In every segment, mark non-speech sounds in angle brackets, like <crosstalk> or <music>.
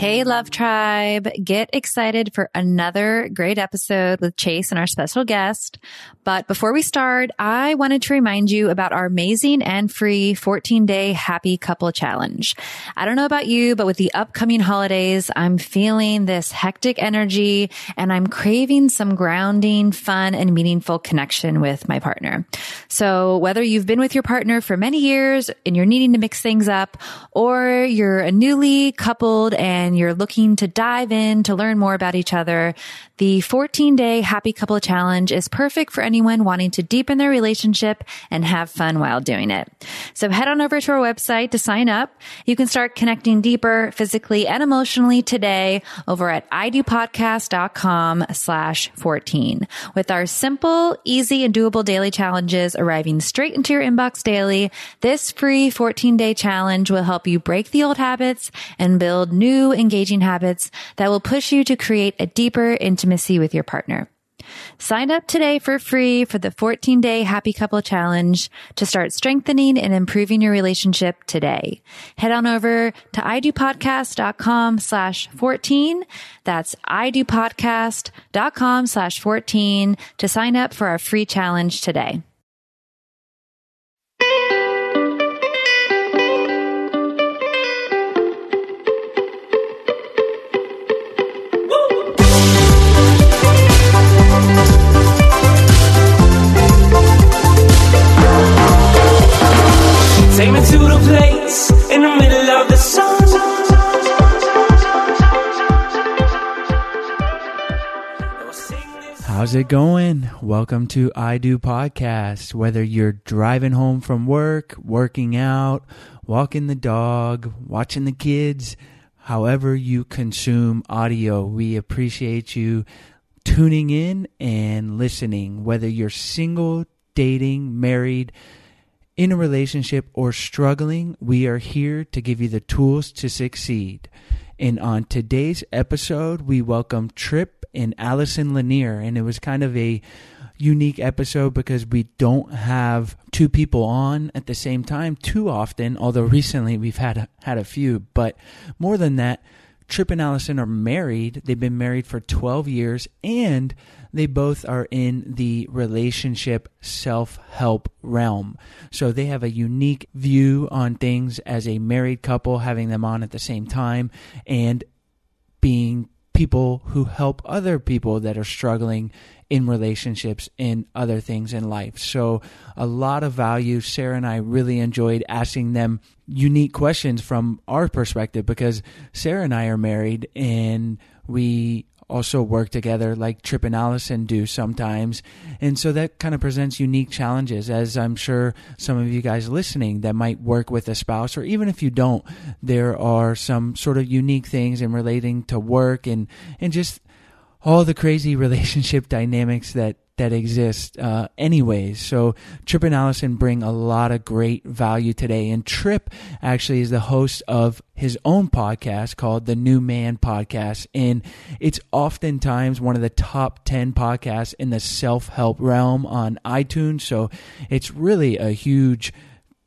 Hey, Love Tribe. Get excited for another great episode with Chase and our special guest. But before we start, I wanted to remind you about our amazing and free 14 day happy couple challenge. I don't know about you, but with the upcoming holidays, I'm feeling this hectic energy and I'm craving some grounding, fun, and meaningful connection with my partner. So whether you've been with your partner for many years and you're needing to mix things up, or you're a newly coupled and you're looking to dive in to learn more about each other, the 14 day happy couple challenge is perfect for anyone wanting to deepen their relationship and have fun while doing it. So head on over to our website to sign up. You can start connecting deeper physically and emotionally today over at idopodcast.com slash 14 with our simple, easy and doable daily challenges arriving straight into your inbox daily. This free 14 day challenge will help you break the old habits and build new engaging habits that will push you to create a deeper, intimacy with your partner. Sign up today for free for the 14 day happy couple challenge to start strengthening and improving your relationship today. Head on over to idopodcast.com slash 14. That's idopodcast.com slash 14 to sign up for our free challenge today. How's it going? Welcome to I Do Podcast. Whether you're driving home from work, working out, walking the dog, watching the kids, however you consume audio, we appreciate you tuning in and listening. Whether you're single, dating, married, in a relationship or struggling, we are here to give you the tools to succeed. And on today's episode, we welcome Trip and Allison Lanier. And it was kind of a unique episode because we don't have two people on at the same time too often, although recently we've had a, had a few. But more than that, Trip and Allison are married. They've been married for 12 years and they both are in the relationship self help realm. So they have a unique view on things as a married couple, having them on at the same time, and being people who help other people that are struggling in relationships and other things in life. So, a lot of value. Sarah and I really enjoyed asking them unique questions from our perspective because Sarah and I are married and we also work together like Trip and Allison do sometimes. And so that kind of presents unique challenges, as I'm sure some of you guys listening that might work with a spouse, or even if you don't, there are some sort of unique things in relating to work and, and just all the crazy <laughs> relationship dynamics that that exist uh, anyways. So Trip and Allison bring a lot of great value today. And Trip actually is the host of his own podcast called the New Man Podcast. And it's oftentimes one of the top 10 podcasts in the self help realm on iTunes. So it's really a huge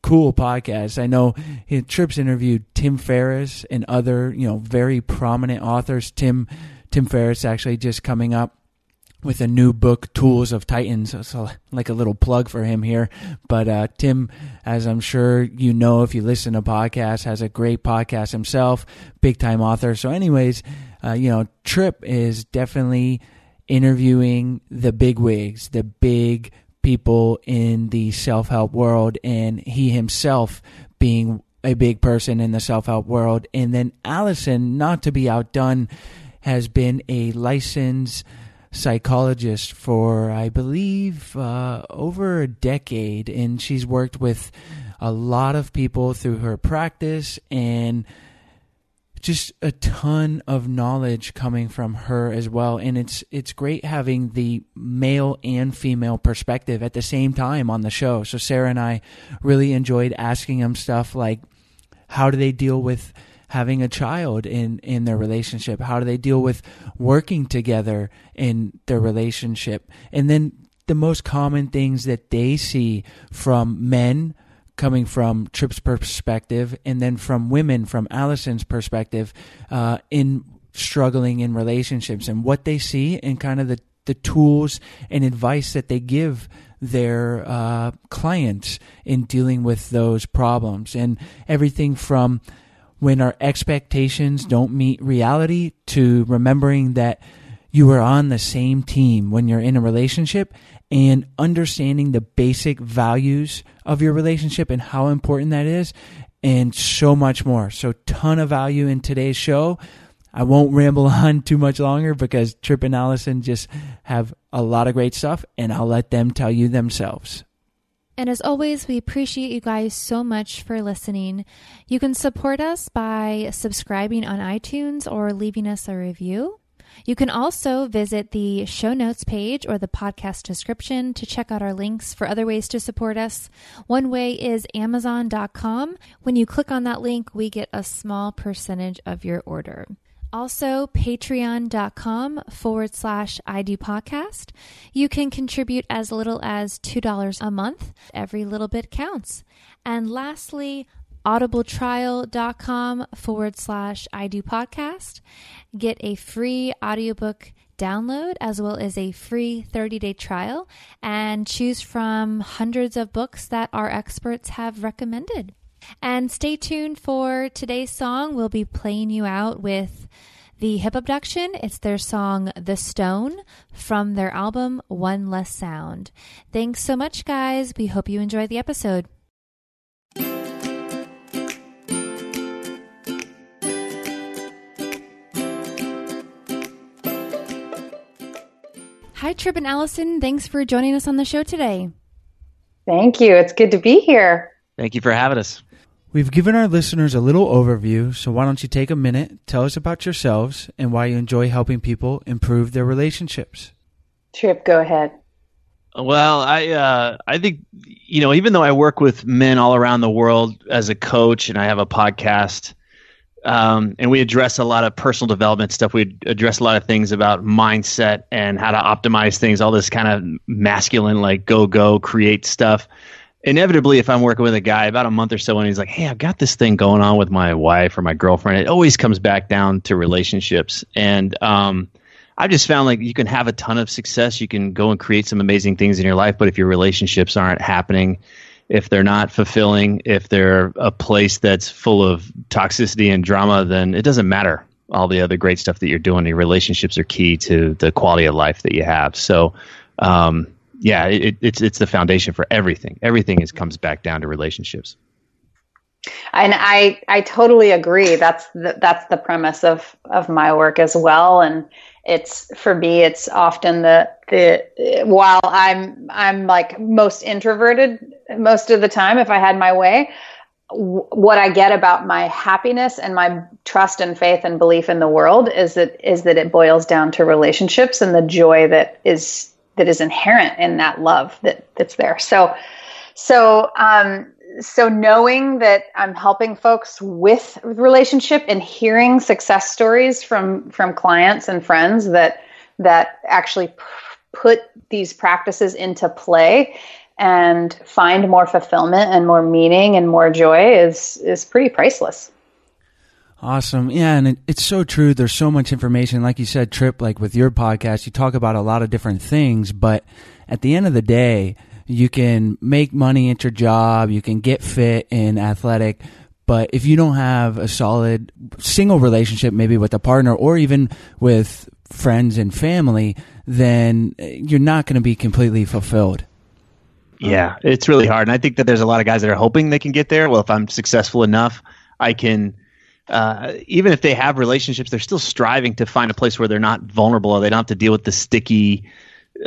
cool podcast. I know Trips interviewed Tim Ferriss and other, you know, very prominent authors. Tim Tim Ferriss actually just coming up with a new book, Tools of Titans. So, like a little plug for him here. But uh, Tim, as I'm sure you know if you listen to podcasts, has a great podcast himself, big time author. So, anyways, uh, you know, Trip is definitely interviewing the big wigs, the big people in the self help world, and he himself being a big person in the self help world. And then Allison, not to be outdone, has been a licensed psychologist for, I believe, uh, over a decade, and she's worked with a lot of people through her practice and just a ton of knowledge coming from her as well. And it's it's great having the male and female perspective at the same time on the show. So Sarah and I really enjoyed asking them stuff like how do they deal with having a child in in their relationship? How do they deal with working together in their relationship? And then the most common things that they see from men coming from Trip's perspective, and then from women from Allison's perspective uh, in struggling in relationships and what they see and kind of the the tools and advice that they give their uh, clients in dealing with those problems. And everything from when our expectations don't meet reality to remembering that you are on the same team when you're in a relationship and understanding the basic values of your relationship and how important that is and so much more. So ton of value in today's show. I won't ramble <laughs> on too much longer because Trip and Allison just have a lot of great stuff and I'll let them tell you themselves. And as always, we appreciate you guys so much for listening. You can support us by subscribing on iTunes or leaving us a review. You can also visit the show notes page or the podcast description to check out our links for other ways to support us. One way is Amazon.com. When you click on that link, we get a small percentage of your order. Also, patreon.com forward slash I do podcast. You can contribute as little as $2 a month. Every little bit counts. And lastly, audibletrial.com forward slash I podcast. Get a free audiobook download as well as a free 30 day trial and choose from hundreds of books that our experts have recommended. And stay tuned for today's song. We'll be playing you out with the Hip Abduction. It's their song The Stone from their album One Less Sound. Thanks so much, guys. We hope you enjoy the episode. Hi, Trip and Allison. Thanks for joining us on the show today. Thank you. It's good to be here. Thank you for having us. We've given our listeners a little overview, so why don't you take a minute, tell us about yourselves and why you enjoy helping people improve their relationships. Trip, go ahead. Well, I uh, I think you know even though I work with men all around the world as a coach and I have a podcast, um, and we address a lot of personal development stuff. We address a lot of things about mindset and how to optimize things. All this kind of masculine like go go create stuff inevitably, if I'm working with a guy about a month or so, and he's like, "Hey, I've got this thing going on with my wife or my girlfriend," it always comes back down to relationships. And um, I've just found like you can have a ton of success, you can go and create some amazing things in your life, but if your relationships aren't happening, if they're not fulfilling, if they're a place that's full of toxicity and drama, then it doesn't matter all the other great stuff that you're doing. Your relationships are key to the quality of life that you have. So. Um, yeah, it, it's it's the foundation for everything. Everything is comes back down to relationships. And I I totally agree. That's the, that's the premise of of my work as well. And it's for me, it's often the the while I'm I'm like most introverted most of the time. If I had my way, what I get about my happiness and my trust and faith and belief in the world is that is that it boils down to relationships and the joy that is that is inherent in that love that that's there. So, so, um, so knowing that I'm helping folks with relationship and hearing success stories from from clients and friends that that actually p- put these practices into play and find more fulfillment and more meaning and more joy is is pretty priceless. Awesome. Yeah. And it, it's so true. There's so much information. Like you said, Trip, like with your podcast, you talk about a lot of different things, but at the end of the day, you can make money at your job, you can get fit and athletic, but if you don't have a solid single relationship, maybe with a partner or even with friends and family, then eh, you're not going to be completely fulfilled. Yeah, it's really hard. And I think that there's a lot of guys that are hoping they can get there. Well, if I'm successful enough, I can uh, even if they have relationships, they're still striving to find a place where they're not vulnerable or they don't have to deal with the sticky,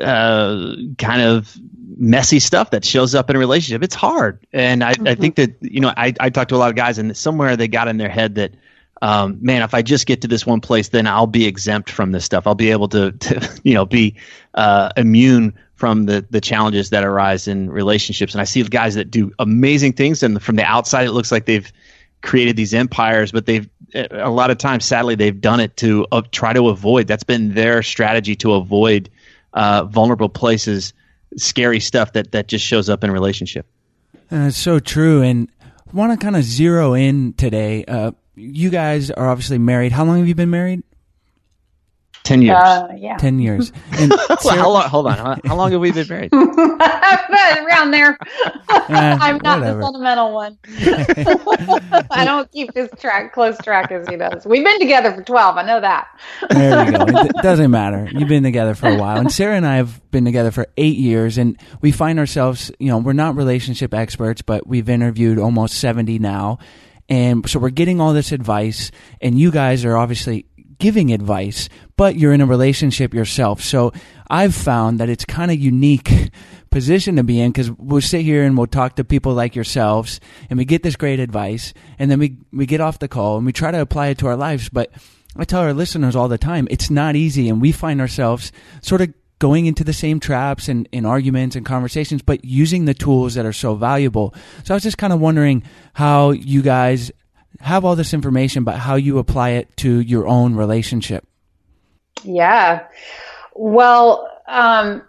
uh, kind of messy stuff that shows up in a relationship. It's hard. And I, mm-hmm. I think that, you know, I, I talk to a lot of guys and somewhere they got in their head that, um, man, if I just get to this one place, then I'll be exempt from this stuff. I'll be able to, to <laughs> you know, be uh, immune from the the challenges that arise in relationships. And I see guys that do amazing things, and from the outside, it looks like they've created these empires, but they've a lot of times, sadly, they've done it to uh, try to avoid. That's been their strategy to avoid uh, vulnerable places, scary stuff that that just shows up in relationship. And it's so true. And want to kind of zero in today. Uh, you guys are obviously married. How long have you been married? Ten years. Uh, yeah. 10 years. <laughs> And well, Sarah- how long, hold on. How, how long have we been married? <laughs> Around there. <laughs> I'm not whatever. the sentimental one. I don't keep this track close track as he does. We've been together for 12. I know that. There you go. It d- doesn't matter. You've been together for a while. And Sarah and I have been together for eight years, and we find ourselves, you know, we're not relationship experts, but we've interviewed almost 70 now. And so we're getting all this advice, and you guys are obviously giving advice, but you're in a relationship yourself. So I've found that it's kind of unique <laughs> position to be in because we'll sit here and we'll talk to people like yourselves and we get this great advice and then we, we get off the call and we try to apply it to our lives. But I tell our listeners all the time, it's not easy and we find ourselves sort of going into the same traps and in arguments and conversations, but using the tools that are so valuable. So I was just kind of wondering how you guys have all this information, but how you apply it to your own relationship. Yeah. Well, um,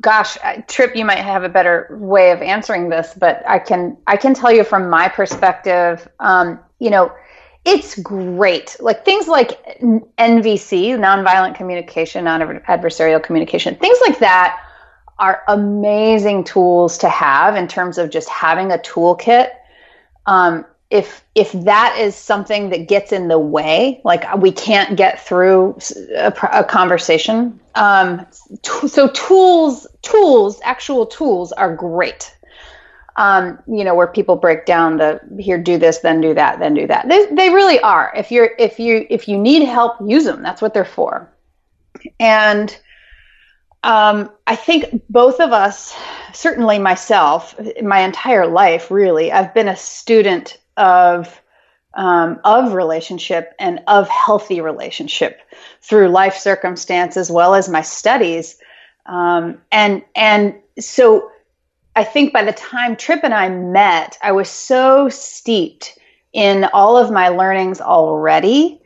gosh, Trip, you might have a better way of answering this, but I can I can tell you from my perspective. Um, you know, it's great. Like things like NVC, nonviolent communication, non-adversarial communication, things like that are amazing tools to have in terms of just having a toolkit. Um, if if that is something that gets in the way, like we can't get through a, a conversation, um, t- so tools tools actual tools are great. Um, you know where people break down the here do this then do that then do that. They, they really are. If you're if you if you need help use them that's what they're for. And um, I think both of us, certainly myself, my entire life, really, I've been a student of um, of relationship and of healthy relationship through life circumstance as well as my studies, um, and and so I think by the time Trip and I met, I was so steeped in all of my learnings already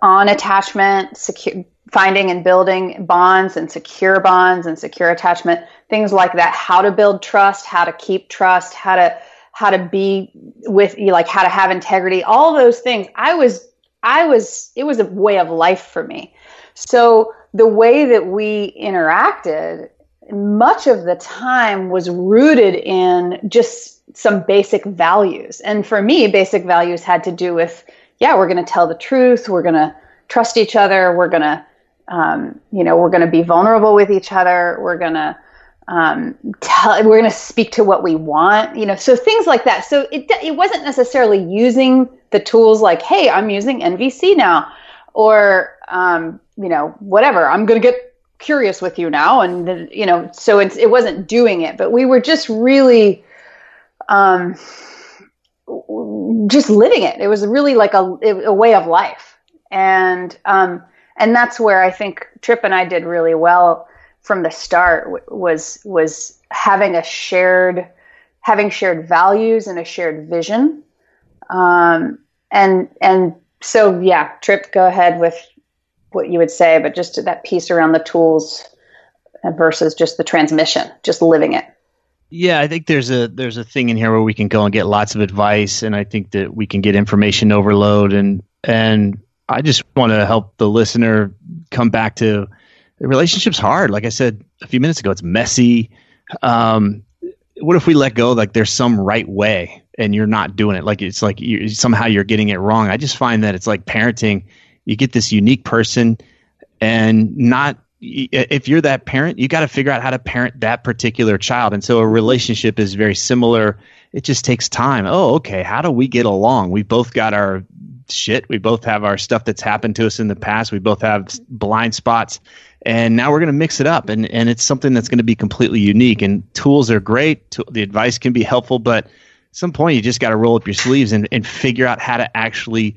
on attachment, secure, finding and building bonds and secure bonds and secure attachment, things like that. How to build trust, how to keep trust, how to how to be with you, like how to have integrity. All those things. I was I was it was a way of life for me. So the way that we interacted much of the time was rooted in just some basic values. And for me, basic values had to do with, yeah, we're going to tell the truth. We're going to trust each other. We're going to, um, you know, we're going to be vulnerable with each other. We're going to, um, tell, we're going to speak to what we want, you know, so things like that. So it, it wasn't necessarily using the tools like, hey, I'm using NVC now, or, um, you know, whatever, I'm going to get curious with you now and you know so it's, it wasn't doing it but we were just really um just living it it was really like a, a way of life and um and that's where i think trip and i did really well from the start was was having a shared having shared values and a shared vision um and and so yeah trip go ahead with what you would say, but just that piece around the tools versus just the transmission, just living it. Yeah, I think there's a there's a thing in here where we can go and get lots of advice, and I think that we can get information overload, and and I just want to help the listener come back to relationship's hard. Like I said a few minutes ago, it's messy. Um, what if we let go? Like there's some right way, and you're not doing it. Like it's like you, somehow you're getting it wrong. I just find that it's like parenting you get this unique person and not if you're that parent you got to figure out how to parent that particular child and so a relationship is very similar it just takes time oh okay how do we get along we both got our shit we both have our stuff that's happened to us in the past we both have blind spots and now we're going to mix it up and and it's something that's going to be completely unique and tools are great the advice can be helpful but at some point you just got to roll up your sleeves and, and figure out how to actually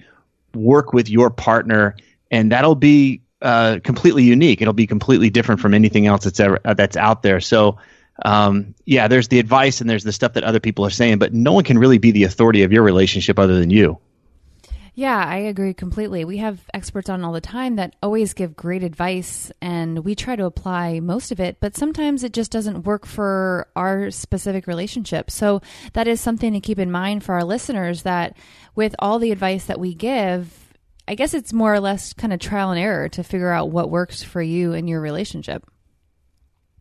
work with your partner, and that'll be uh, completely unique. It'll be completely different from anything else that's ever uh, that's out there. So, um, yeah, there's the advice and there's the stuff that other people are saying, but no one can really be the authority of your relationship other than you. Yeah, I agree completely. We have experts on all the time that always give great advice, and we try to apply most of it, but sometimes it just doesn't work for our specific relationship. So, that is something to keep in mind for our listeners that with all the advice that we give, I guess it's more or less kind of trial and error to figure out what works for you and your relationship.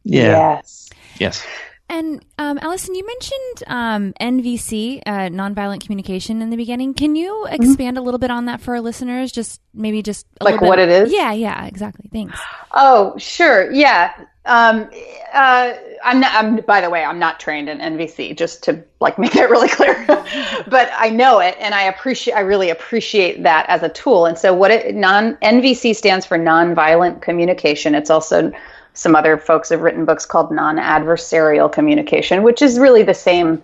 Yeah. Yes. Yes. And um, Allison, you mentioned um, NVC, uh, nonviolent communication, in the beginning. Can you expand a little bit on that for our listeners? Just maybe just a Like what bit- it is? Yeah, yeah, exactly. Thanks. Oh, sure. Yeah. Um, uh, I'm not, I'm, by the way, I'm not trained in NVC, just to like <laughs> make that really clear, <laughs> but I know it and I appreciate, I really appreciate that as a tool. And so what it non NVC stands for nonviolent communication. It's also some other folks have written books called non-adversarial communication, which is really the same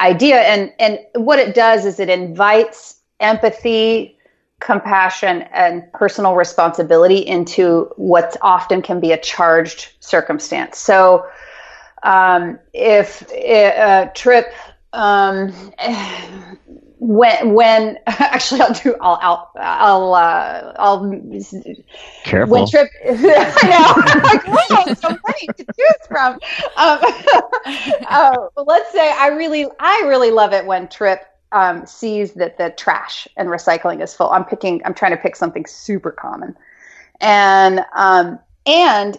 idea. And, and what it does is it invites empathy, compassion and personal responsibility into what often can be a charged circumstance. So, um, if a trip, um, when when <laughs> actually I'll do I'll I'll I'll uh, I'll Careful. when trip <laughs> I know I'm <laughs> like wow so many to choose from. Um, uh, let's say I really I really love it when trip um, sees that the trash and recycling is full. I'm picking. I'm trying to pick something super common, and um, and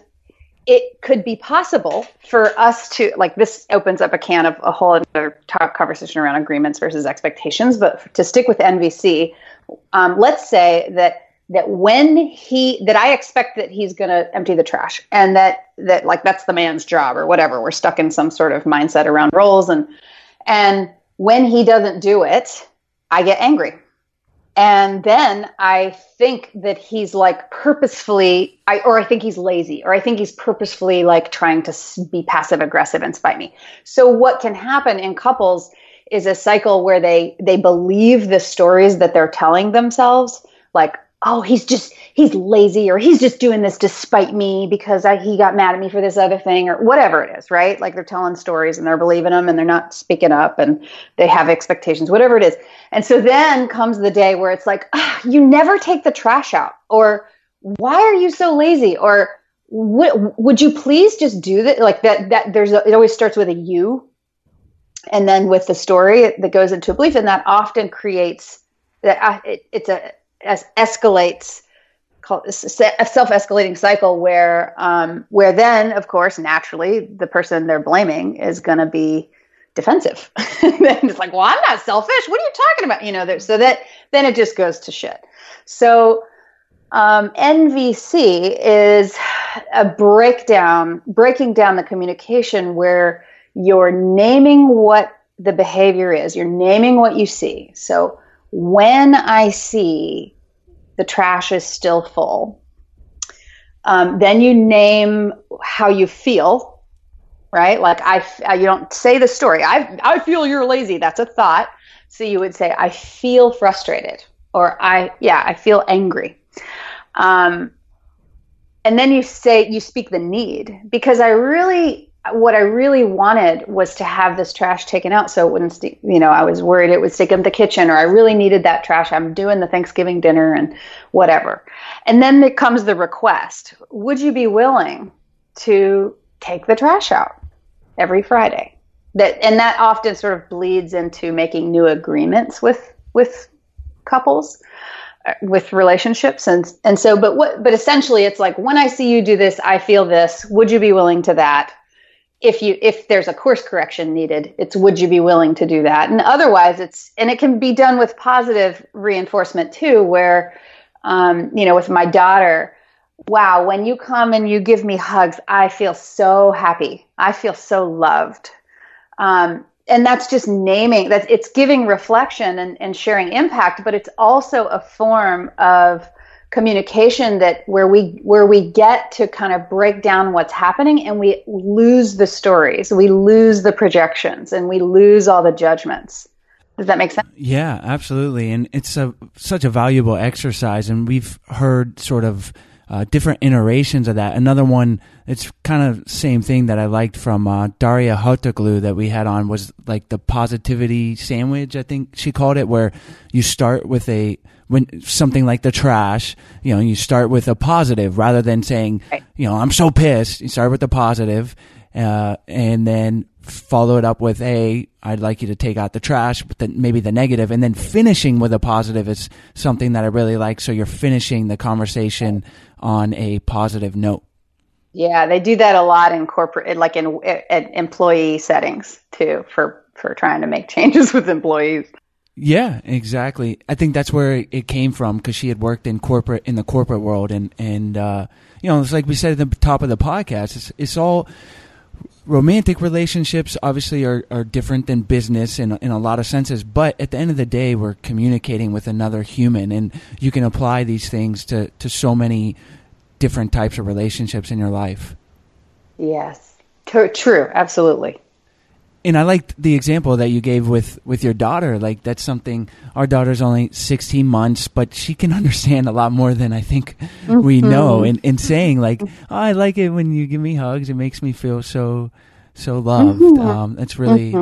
it could be possible for us to like this opens up a can of a whole other talk conversation around agreements versus expectations. But to stick with NVC, um, let's say that that when he that I expect that he's going to empty the trash and that that like that's the man's job or whatever. We're stuck in some sort of mindset around roles and and when he doesn't do it, I get angry. And then I think that he's like purposefully, I, or I think he's lazy, or I think he's purposefully like trying to be passive aggressive and spite me. So what can happen in couples is a cycle where they they believe the stories that they're telling themselves, like, oh, he's just he's lazy, or he's just doing this to spite me because I, he got mad at me for this other thing, or whatever it is, right? Like they're telling stories and they're believing them and they're not speaking up and they have expectations, whatever it is. And so then comes the day where it's like, ah, you never take the trash out, or why are you so lazy, or would you please just do that? Like that. That there's a, it always starts with a you, and then with the story that goes into a belief, and that often creates that uh, it, it's a es- escalates a self-escalating cycle where um, where then of course naturally the person they're blaming is going to be defensive. <laughs> Then it's like well i'm not selfish. What are you talking about? You know so that then it just goes to shit. So um, nvc is a breakdown breaking down the communication where you're naming what the behavior is. You're naming what you see. So when i see the trash is still full. Um, then you name how you feel, right? Like I, I- you don't say the story. I, I feel you're lazy. That's a thought. So you would say, I feel frustrated, or I, yeah, I feel angry. Um, and then you say, you speak the need because I really, what I really wanted was to have this trash taken out so it wouldn't, st- you know, I was worried it would stick in the kitchen or I really needed that trash. I'm doing the Thanksgiving dinner and whatever. And then there comes the request Would you be willing to take the trash out every Friday? That, and that often sort of bleeds into making new agreements with, with couples uh, with relationships and and so but what but essentially it's like when i see you do this i feel this would you be willing to that if you if there's a course correction needed it's would you be willing to do that? And otherwise it's and it can be done with positive reinforcement too where um, you know with my daughter wow when you come and you give me hugs i feel so happy. I feel so loved. Um, and that's just naming that it's giving reflection and, and sharing impact but it's also a form of communication that where we where we get to kind of break down what's happening and we lose the stories we lose the projections and we lose all the judgments does that make sense Yeah, absolutely, and it's a such a valuable exercise, and we've heard sort of uh, different iterations of that. Another one, it's kind of same thing that I liked from uh, Daria Hotoglu that we had on was like the positivity sandwich. I think she called it, where you start with a when something like the trash, you know, you start with a positive rather than saying, Right. you know, I'm so pissed. You start with the positive, uh, and then follow it up with a, I'd like you to take out the trash, but then maybe the negative, and then finishing with a positive is something that I really like. So you're finishing the conversation on a positive note. Yeah, they do that a lot in corporate, like in at employee settings too, for for trying to make <laughs> changes with employees. Yeah, exactly. I think that's where it came from because she had worked in corporate in the corporate world, and and uh, you know, it's like we said at the top of the podcast. It's it's all romantic relationships. Obviously, are are different than business in in a lot of senses. But at the end of the day, we're communicating with another human, and you can apply these things to to so many different types of relationships in your life. Yes, Tr- true, absolutely. And I liked the example that you gave with with your daughter. Like that's something our daughter's only 16 months, but she can <laughs> understand a lot more than I think we know. And in saying like, oh, I like it when you give me hugs. It makes me feel so so loved. Um, that's really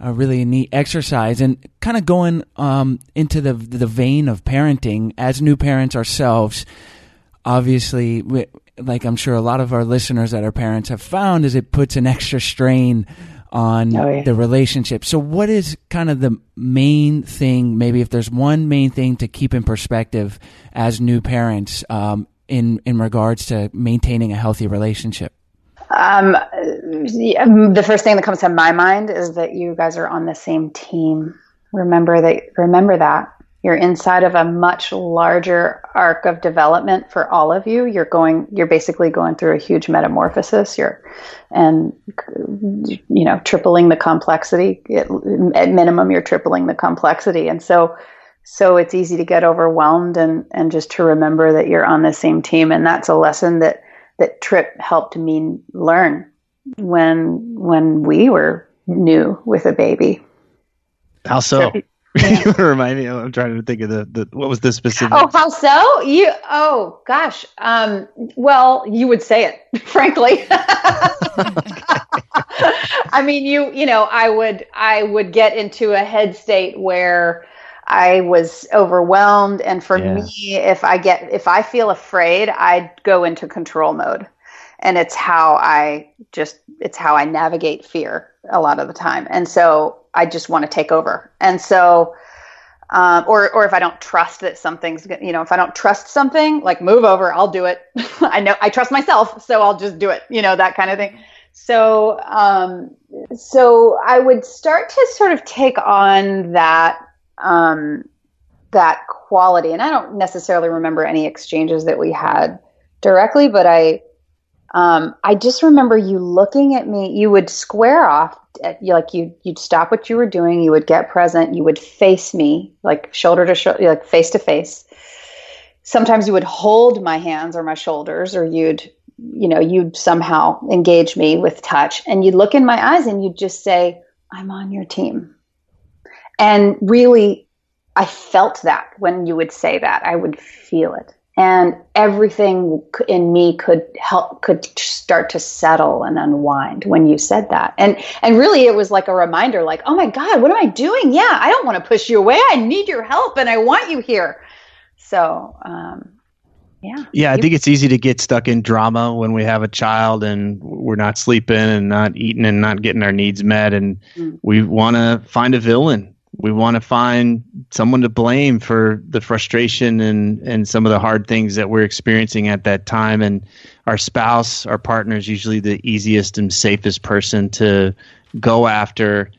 a really neat exercise. And kind of going um, into the the vein of parenting as new parents ourselves. Obviously, we, like I'm sure a lot of our listeners that are parents have found, is it puts an extra strain on Oh, yeah. the relationship. So, what is kind of the main thing? Maybe if there's one main thing to keep in perspective as new parents um, in in regards to maintaining a healthy relationship. Um, the first thing that comes to my mind is that you guys are on the same team. Remember that. Remember that you're inside of a much larger arc of development for all of you. You're going. You're basically going through a huge metamorphosis. You're, and you know, tripling the complexity. At, at minimum, you're tripling the complexity, and so. So it's easy to get overwhelmed and, and just to remember that you're on the same team. And that's a lesson that that Trip helped me learn when when we were new with a baby. How so? Sure. <laughs> you want to remind me? I'm trying to think of the, the what was the specific. Oh, how so? You oh gosh. Um, well, you would say it, <laughs> frankly. <laughs> I mean, you you know, I would I would get into a head state where I was overwhelmed, and for Yeah. me, if I get if I feel afraid, I go into control mode, and it's how I just it's how I navigate fear a lot of the time, and so I just want to take over, and so um, or or if I don't trust that something's you know if I don't trust something like move over I'll do it. <laughs> I know I trust myself so I'll just do it you know that kind of thing. So um, so I would start to sort of take on that um, that quality. And I don't necessarily remember any exchanges that we had directly but I um, I just remember you looking at me. You would square off, at, you like you you'd stop what you were doing. You would get present. You would face me, like shoulder to shoulder, like face to face. Sometimes you would hold my hands or my shoulders, or you'd you know you'd somehow engage me with touch, and you'd look in my eyes and you'd just say, "I'm on your team." And really, I felt that when you would say that, I would feel it and everything in me could help could start to settle and unwind when you said that and and really it was like a reminder like oh my god what am i doing yeah i don't want to push you away i need your help and i want you here so um yeah Yeah, I You- think it's easy to get stuck in drama when we have a child and we're not sleeping and not eating and not getting our needs met. And Mm. we want to find a villain. We want to find someone to blame for the frustration and, and some of the hard things that we're experiencing at that time. And our spouse, our partner, is usually the easiest and safest person to go after.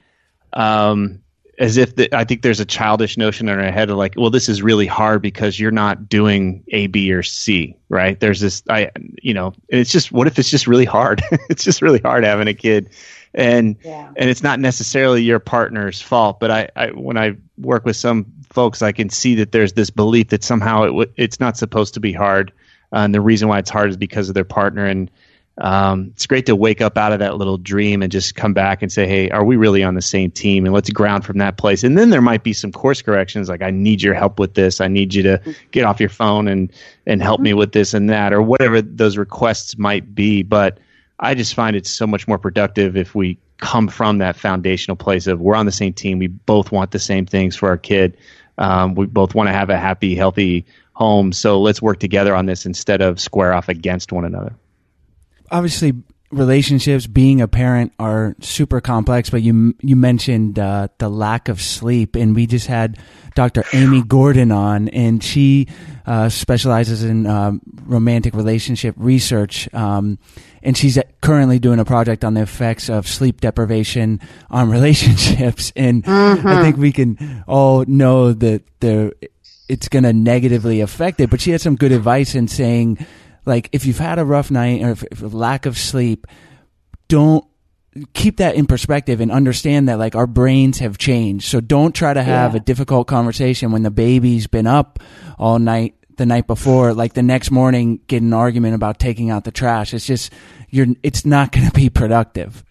Um, as if the, I think there's a childish notion in our head of like, well, this is really hard because you're not doing A, B, or C, right? There's this, I, you know, it's just, what if it's just really hard? <laughs> it's just really hard having a kid, and yeah and it's not necessarily your partner's fault. But I, I when I work with some folks, I can see that there's this belief that somehow it w- it's not supposed to be hard, uh, and the reason why it's hard is because of their partner and. Um, it's great to wake up out of that little dream and just come back and say, "Hey, are we really on the same team?" And let's ground from that place. And then there might be some course corrections, like, "I need your help with this. I need you to get off your phone and and help me with this and that, or whatever those requests might be." But I just find it so much more productive if we come from that foundational place of we're on the same team. We both want the same things for our kid. Um, we both want to have a happy, healthy home. So let's work together on this instead of square off against one another. Obviously, relationships, being a parent are super complex. But you you mentioned uh, the lack of sleep, and we just had Dr. Amie Gordon on, and she uh, specializes in um, romantic relationship research. Um, and she's currently doing a project on the effects of sleep deprivation on <laughs> relationships. And I think we can all know that the it's going to negatively affect it. But she had some good advice in saying, like, if you've had a rough night or if, if lack of sleep, don't keep that in perspective and understand that like our brains have changed. So don't try to have Yeah. a difficult conversation when the baby's been up all night the night before, like the next morning get an argument about taking out the trash. It's just you're it's not going to be productive.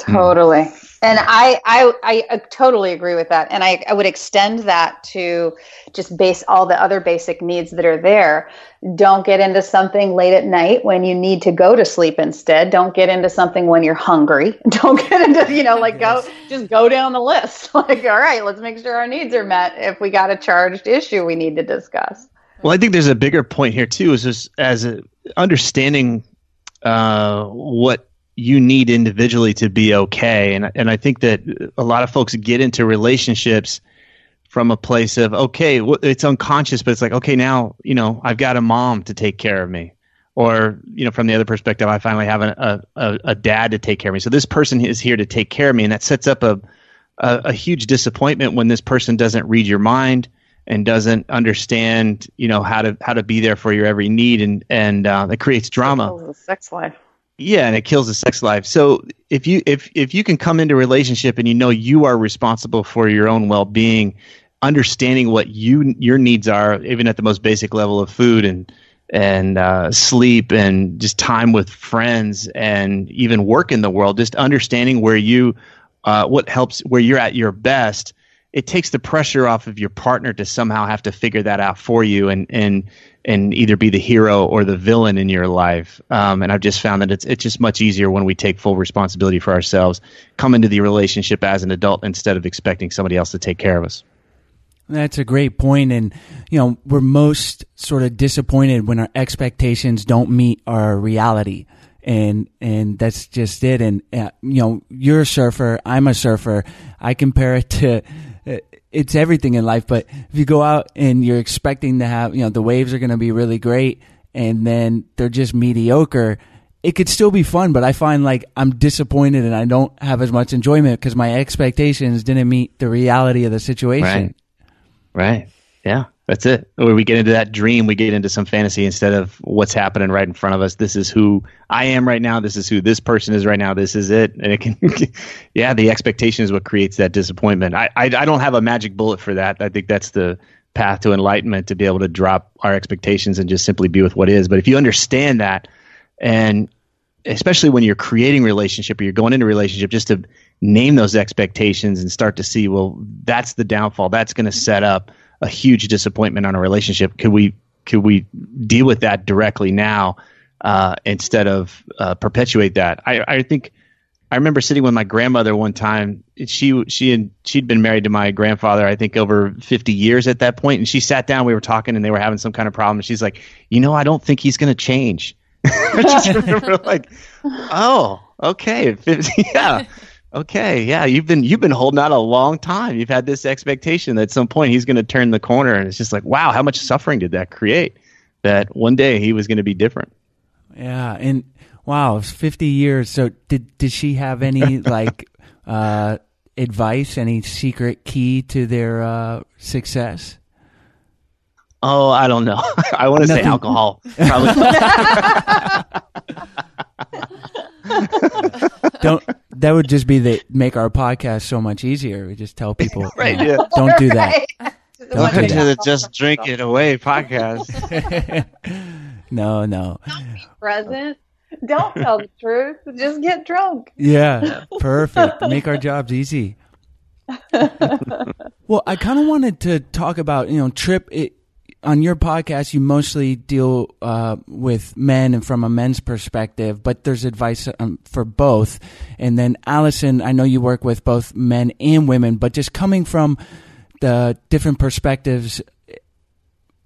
Totally. And I, I, I uh, totally agree with that. And I, I would extend that to just base all the other basic needs that are there. Don't get into something late at night when you need to go to sleep instead. Don't get into something when you're hungry. <laughs> Don't get into, you know, like go, just go down the list. <laughs> Like, all right, let's make sure our needs are met if we got a charged issue we need to discuss. Well, I think there's a bigger point here too, is just as a, understanding uh, what you need individually to be okay, and and I think that a lot of folks get into relationships from a place of okay, it's unconscious, but it's like okay, now you know I've got a mom to take care of me, or you know from the other perspective, I finally have a a, a dad to take care of me. So this person is here to take care of me, and that sets up a a, a huge disappointment when this person doesn't read your mind and doesn't understand you know how to how to be there for your every need. And and uh, that creates drama. Sex life. Yeah and it kills the sex life. So if you if if you can come into a relationship and you know you are responsible for your own well-being understanding what you your needs are even at the most basic level of food and and uh, sleep and just time with friends and even work in the world just understanding where you uh, what helps where you're at your best it takes the pressure off of your partner to somehow have to figure that out for you and and and either be the hero or the villain in your life. Um, and I've just found that it's it's just much easier when we take full responsibility for ourselves, come into the relationship as an adult instead of expecting somebody else to take care of us. That's a great point, and you know we're most sort of disappointed when our expectations don't meet our reality, and and that's just it. And uh, you know, you're a surfer, I'm a surfer. I compare it to it's everything in life. But if you go out and you're expecting to have, you know, the waves are going to be really great, and then they're just mediocre. It could still be fun, but I find like I'm disappointed and I don't have as much enjoyment because my expectations didn't meet the reality of the situation. Right. Right. Yeah. That's it. Or we get into that dream, we get into some fantasy instead of what's happening right in front of us. This is who I am right now. This is who this person is right now. This is it. And it can, <laughs> yeah, the expectation is what creates that disappointment. I, I, I don't have a magic bullet for that. I think that's the path to enlightenment to be able to drop our expectations and just simply be with what is. But if you understand that, and especially when you're creating relationship or you're going into relationship, just to name those expectations and start to see, well, that's the downfall. That's going to set up a huge disappointment on a relationship. Could we could we deal with that directly now uh, instead of uh, perpetuate that? I, I think I remember sitting with my grandmother one time. She she and she'd been married to my grandfather, I think, over fifty years at that point. And she sat down. We were talking, and they were having some kind of problem. And she's like, "You know, I don't think he's going to change." <laughs> I just <laughs> remember like, "Oh, okay, 50, <laughs> yeah." Okay, yeah, you've been you've been holding out a long time. You've had this expectation that at some point he's going to turn the corner, and it's just like, wow, how much suffering did that create? That one day he was going to be different. Yeah, and wow, it's fifty years. So did did she have any <laughs> like uh, advice, any secret key to their uh, success? Oh, I don't know. <laughs> I want to say alcohol. Probably. <laughs> Don't that would just be the make our podcast so much easier. We just tell people, <laughs> Right, no, yeah. don't do that. Right. Don't <laughs> do that. the Just Drink It Away podcast. <laughs> no, no. Present. Don't tell the truth. Just get drunk. Yeah, perfect. Make our jobs easy. well, I kind of wanted to talk about you know Trip. It, on your podcast, you mostly deal uh, with men and from a men's perspective, but there's advice um, for both. And then Allison, I know you work with both men and women, but just coming from the different perspectives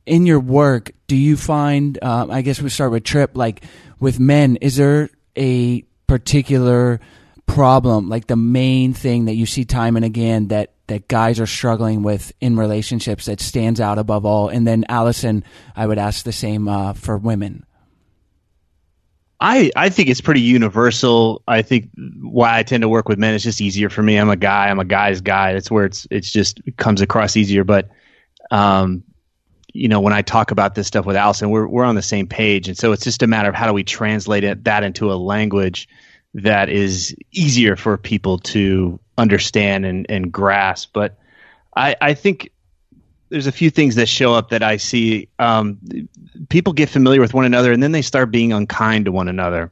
in your work, do you find? Um, I guess we start with Trip. Like with men, is there a particular problem, like the main thing that you see time and again that that guys are struggling with in relationships that stands out above all? And then Allison, I would ask the same uh, for women. I, I think it's pretty universal. I think why I tend to work with men is just easier for me. I'm a guy. I'm a guy's guy. That's where it's it's just it comes across easier. But um, you know, when I talk about this stuff with Allison, we're we're on the same page, and so it's just a matter of how do we translate it that into a language that is easier for people to understand and, and grasp. But I, I think there's a few things that show up that I see. Um, people get familiar with one another and then they start being unkind to one another.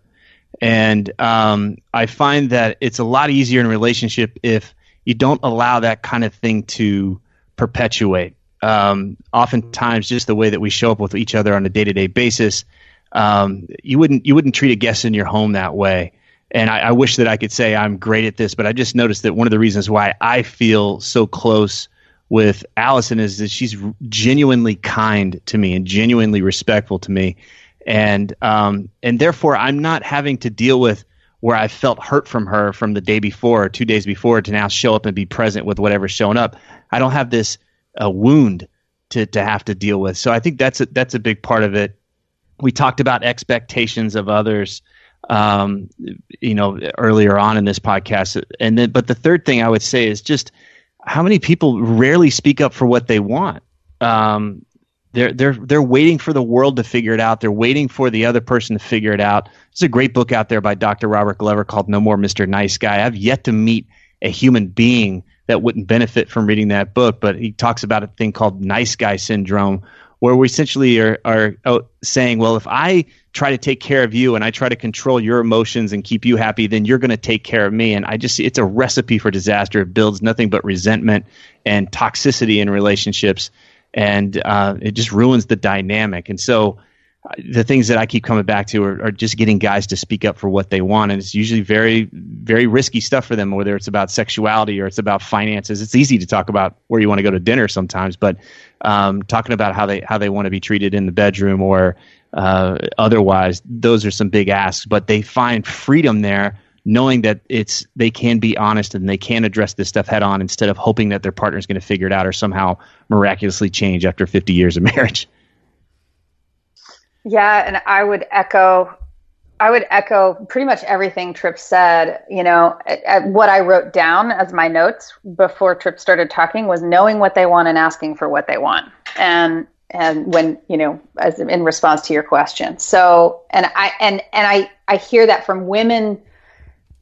And um, I find that it's a lot easier in a relationship if you don't allow that kind of thing to perpetuate. Um, oftentimes, just the way that we show up with each other on a day to day basis, um, you wouldn't you wouldn't treat a guest in your home that way. And I, I wish that I could say I'm great at this, but I just noticed that one of the reasons why I feel so close with Alyson is that she's genuinely kind to me and genuinely respectful to me, and um, and therefore I'm not having to deal with where I felt hurt from her from the day before or two days before to now show up and be present with whatever's showing up. I don't have this uh, wound to to have to deal with. So I think that's a, that's a big part of it. We talked about expectations of others um, you know, earlier on in this podcast. And then, but the third thing I would say is just how many people rarely speak up for what they want. Um, they're they're they're waiting for the world to figure it out. They're waiting for the other person to figure it out. There's a great book out there by Dr. Robert Glover called No More Mr. Nice Guy. I've yet to meet a human being that wouldn't benefit from reading that book, but he talks about a thing called nice guy syndrome, where we essentially are, are saying, well, if I try to take care of you and I try to control your emotions and keep you happy, then you're going to take care of me. And I just, it's a recipe for disaster. It builds nothing but resentment and toxicity in relationships. And uh, it just ruins the dynamic. And so, the things that I keep coming back to are, are, just getting guys to speak up for what they want, and it's usually very, very risky stuff for them. Whether it's about sexuality or it's about finances, it's easy to talk about where you want to go to dinner sometimes, but um, talking about how they how they want to be treated in the bedroom or uh, otherwise, those are some big asks. But they find freedom there, knowing that it's they can be honest and they can address this stuff head on instead of hoping that their partner is going to figure it out or somehow miraculously change after 50 years of <laughs> marriage. Yeah, and I would echo I would echo pretty much everything Tripp said. You know, at, at what I wrote down as my notes before Tripp started talking was knowing what they want and asking for what they want. And and when you know as in response to your question so and i and and i i hear that from women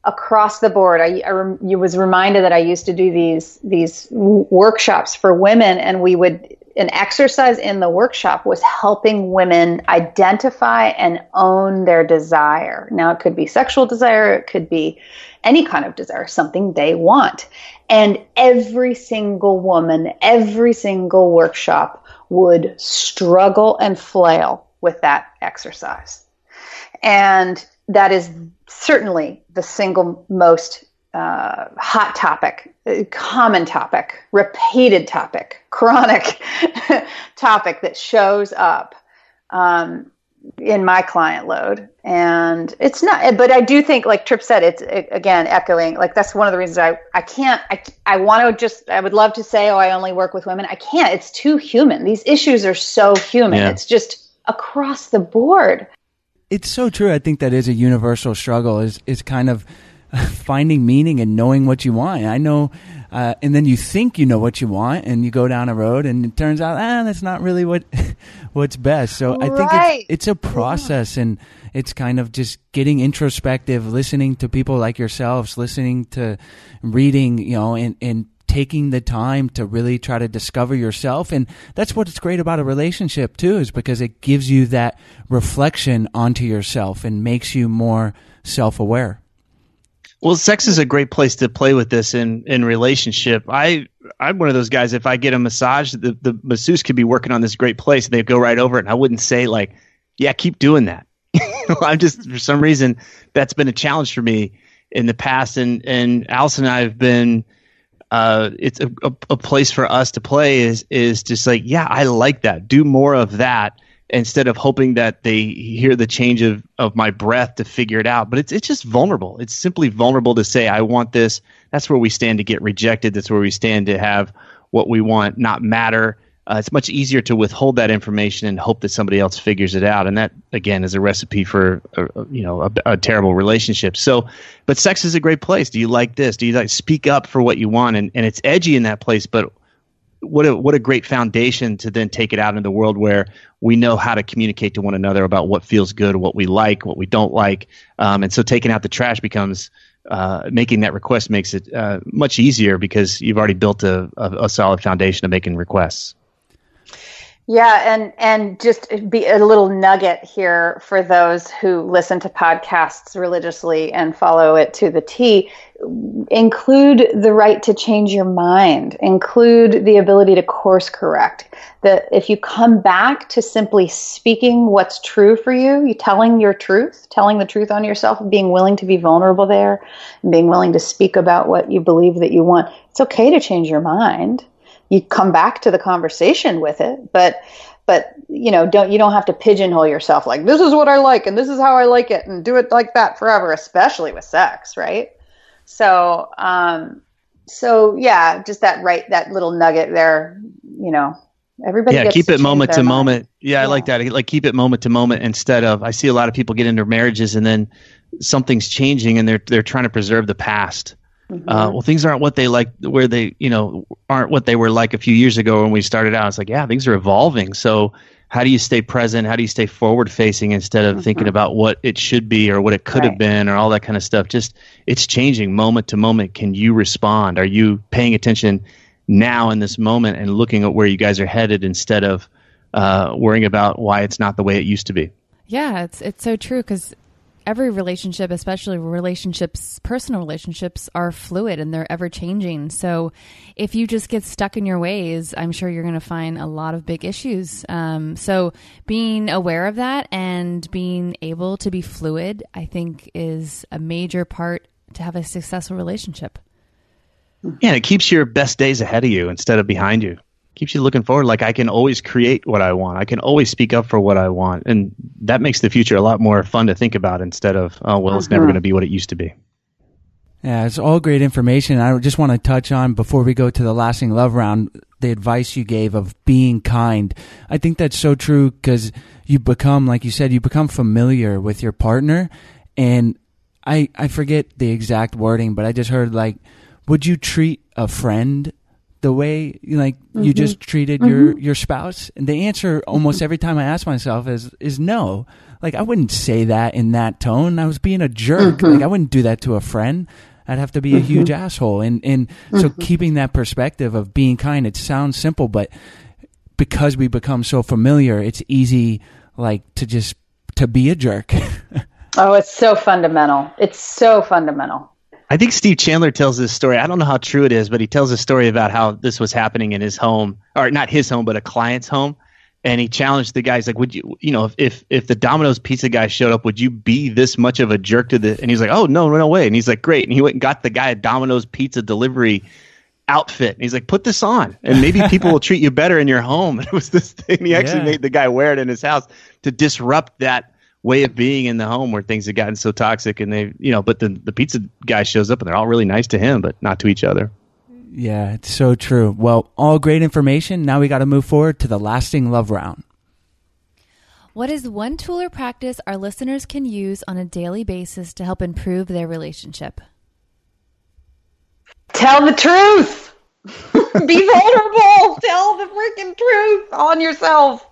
across the board i, I you was reminded that i used to do these these workshops for women and we would an exercise in the workshop was helping women identify and own their desire. Now, it could be sexual desire, it could be any kind of desire, something they want. And every single woman, every single workshop would struggle and flail with that exercise. And that is certainly the single most uh, hot topic, common topic, repeated topic, <laughs> chronic <laughs> topic that shows up um, in my client load. And it's not, but I do think, like Tripp said, it's it, again echoing. Like that's one of the reasons I I can't. I I want to just. I would love to say, oh, I only work with women. I can't. It's too human. These issues are so human. Yeah. It's just across the board. It's so true. I think that is a universal struggle. Is is kind of <laughs> finding meaning and knowing what you want. I know, uh, and then you think you know what you want, and you go down a road, and it turns out, ah, that's not really what <laughs> what's best. So right. I think it's, it's a process, and it's kind of just getting introspective, listening to people like yourselves, listening to reading, you know, and and taking the time to really try to discover yourself and that's what's great about a relationship too is because it gives you that reflection onto yourself and makes you more self-aware well, sex is a great place to play with this in in relationship. I I'm one of those guys. If I get a massage, the the masseuse could be working on this great place, and they go right over it, and I wouldn't say like, "Yeah, keep doing that." <laughs> I'm just for some reason that's been a challenge for me in the past, and and Alyson and I have been uh, it's a, a, a place for us to play is is just like yeah I like that do more of that instead of hoping that they hear the change of, of my breath to figure it out. But it's it's just vulnerable. It's simply vulnerable to say I want this. That's where we stand to get rejected. That's where we stand to have what we want not matter. Uh, it's much easier to withhold that information and hope that somebody else figures it out. And that again is a recipe for a, you know a, a, terrible relationship. So but sex is a great place. Do you like this? Do you like speak up for what you want? And, and it's edgy in that place but what a what a great foundation to then take it out in the world where we know how to communicate to one another about what feels good what we like what we don't like. Um, and so taking out the trash becomes uh, making that request makes it uh, much easier because you've already built a, a, a solid foundation of making requests yeah, and and just be a little nugget here for those who listen to podcasts religiously and follow it to the T. Include the right to change your mind. Include the ability to course correct. That if you come back to simply speaking what's true for you, you telling your truth, telling the truth on yourself, being willing to be vulnerable there, being willing to speak about what you believe that you want. It's okay to change your mind you come back to the conversation with it but but you know don't you don't have to pigeonhole yourself like this is what i like and this is how i like it and do it like that forever especially with sex right? So um so yeah just that right that little nugget there you know everybody yeah keep it moment to moment. Yeah, yeah, i like that. Like keep it moment to moment instead of i see a lot of people get into marriages and then something's changing and they're they're trying to preserve the past Mm-hmm. Uh, well, things aren't what they like, where they, you know, aren't what they were like a few years ago when we started out. It's like, yeah, things are evolving. So, how do you stay present? How do you stay forward facing instead of mm-hmm. thinking about what it should be or what it could right. have been or all that kind of stuff? Just it's changing moment to moment. Can you respond? Are you paying attention now in this moment and looking at where you guys are headed instead of uh, worrying about why it's not the way it used to be? Yeah, it's it's so true because every relationship, especially relationships, personal relationships, are fluid and they're ever changing. So if you just get stuck in your ways, I'm sure you're going to find a lot of big issues. Um, so being aware of that and being able to be fluid, I think, is a major part to have a successful relationship. Yeah, it keeps your best days ahead of you instead of behind you keeps you looking forward. Like I can always create what I want. I can always speak up for what I want, and that makes the future a lot more fun to think about instead of oh well, it's never uh-huh. going to be what it used to be. Yeah, it's all great information. I just want to touch on before we go to the lasting love round the advice you gave of being kind. I think that's so true because you become, like you said, you become familiar with your partner, and I I forget the exact wording, but I just heard like, would you treat a friend the way like mm-hmm. you just treated mm-hmm. your your spouse? And the answer almost mm-hmm. every time I ask myself is is no. Like I wouldn't say that in that tone. I was being a jerk. Mm-hmm. Like I wouldn't do that to a friend. I'd have to be a mm-hmm. huge asshole. And and so mm-hmm. keeping that perspective of being kind, it sounds simple, but because we become so familiar, it's easy like to just to be a jerk. <laughs> oh, it's so fundamental. It's so fundamental. I think Steve Chandler tells this story. I don't know how true it is, but he tells a story about how this was happening in his home, or not his home, but a client's home. And he challenged the guys, like, would you, you know, if, if, if the Domino's pizza guy showed up, would you be this much of a jerk to the, and he's like, oh, no, no way. And he's like, great. And he went and got the guy a Domino's pizza delivery outfit. And he's like, put this on and maybe <laughs> people will treat you better in your home. And <laughs> it was this thing. He actually yeah. made the guy wear it in his house to disrupt that way of being in the home where things have gotten so toxic and they you know but the the pizza guy shows up and they're all really nice to him but not to each other. Yeah it's so true. Well all great information. Now we got to move forward to the lasting love round. What is one tool or practice our listeners can use on a daily basis to help improve their relationship? Tell the truth. <laughs> Be vulnerable. Tell the freaking truth on yourself.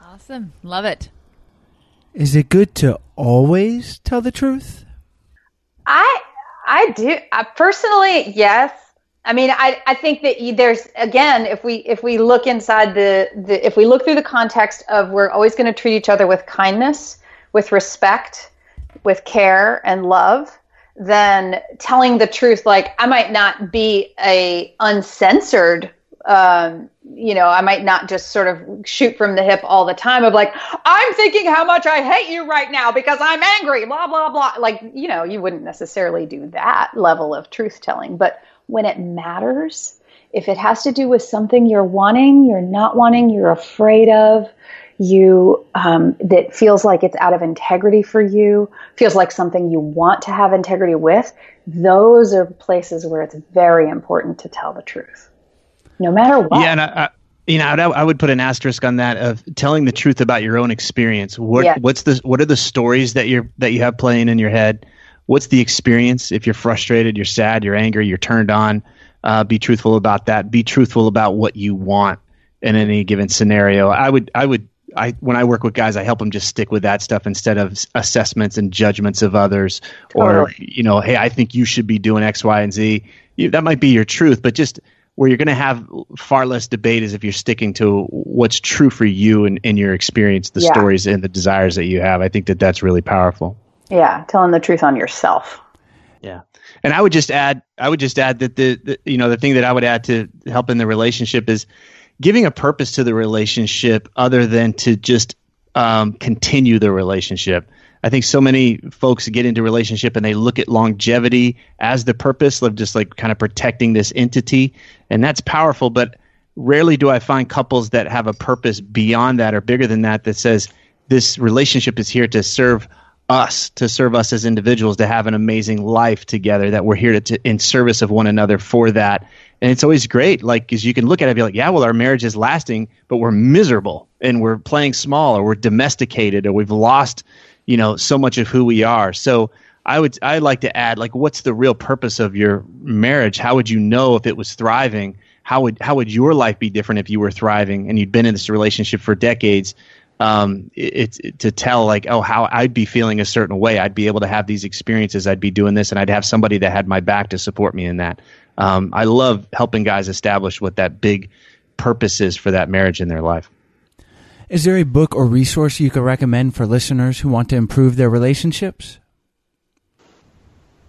Awesome. Love it is it good to always tell the truth? I I do I personally yes. I mean, I, I think that there's again, if we if we look inside the, the if we look through the context of we're always going to treat each other with kindness, with respect, with care and love, then telling the truth, like I might not be a uncensored um, you know, I might not just sort of shoot from the hip all the time of like, I'm thinking how much I hate you right now because I'm angry, blah, blah, blah. Like, you know, you wouldn't necessarily do that level of truth telling. But when it matters, if it has to do with something you're wanting, you're not wanting, you're afraid of, you um, that feels like it's out of integrity for you, feels like something you want to have integrity with, those are places where it's very important to tell the truth, no matter what. Yeah, and I, I you know, I would put an asterisk on that of telling the truth about your own experience. What yeah. what's the what are the stories that you're that you have playing in your head? What's the experience? If you're frustrated, you're sad, you're angry, you're turned on, uh, be truthful about that. Be truthful about what you want in any given scenario. I would I would I when I work with guys, I help them just stick with that stuff instead of assessments and judgments of others, totally. or you know, hey, I think you should be doing X, Y, and Z. You, that might be your truth, but just where you're going to have far less debate is if you're sticking to what's true for you and, in your experience, the yeah. stories and the desires that you have. I think that that's really powerful. Yeah, telling the truth on yourself. Yeah, and I would just add, I would just add that the, the you know the thing that I would add to help in the relationship is giving a purpose to the relationship other than to just um, continue the relationship. I think so many folks get into relationship and they look at longevity as the purpose of just like kind of protecting this entity, and that's powerful. But rarely do I find couples that have a purpose beyond that or bigger than that that says this relationship is here to serve us, to serve us as individuals, to have an amazing life together. That we're here to, in service of one another for that. And it's always great, like, because you can look at it and be like, yeah, well, our marriage is lasting, but we're miserable and we're playing small or we're domesticated or we've lost you know so much of who we are. So i would i like to add like what's the real purpose of your marriage? How would you know if it was thriving? How would how would your life be different if you were thriving and you'd been in this relationship for decades? Um, it's it, to tell like oh how I'd be feeling a certain way. I'd be able to have these experiences. I'd be doing this and I'd have somebody that had my back to support me in that. Um, I love helping guys establish what that big purpose is for that marriage in their life is there a book or resource you could recommend for listeners who want to improve their relationships?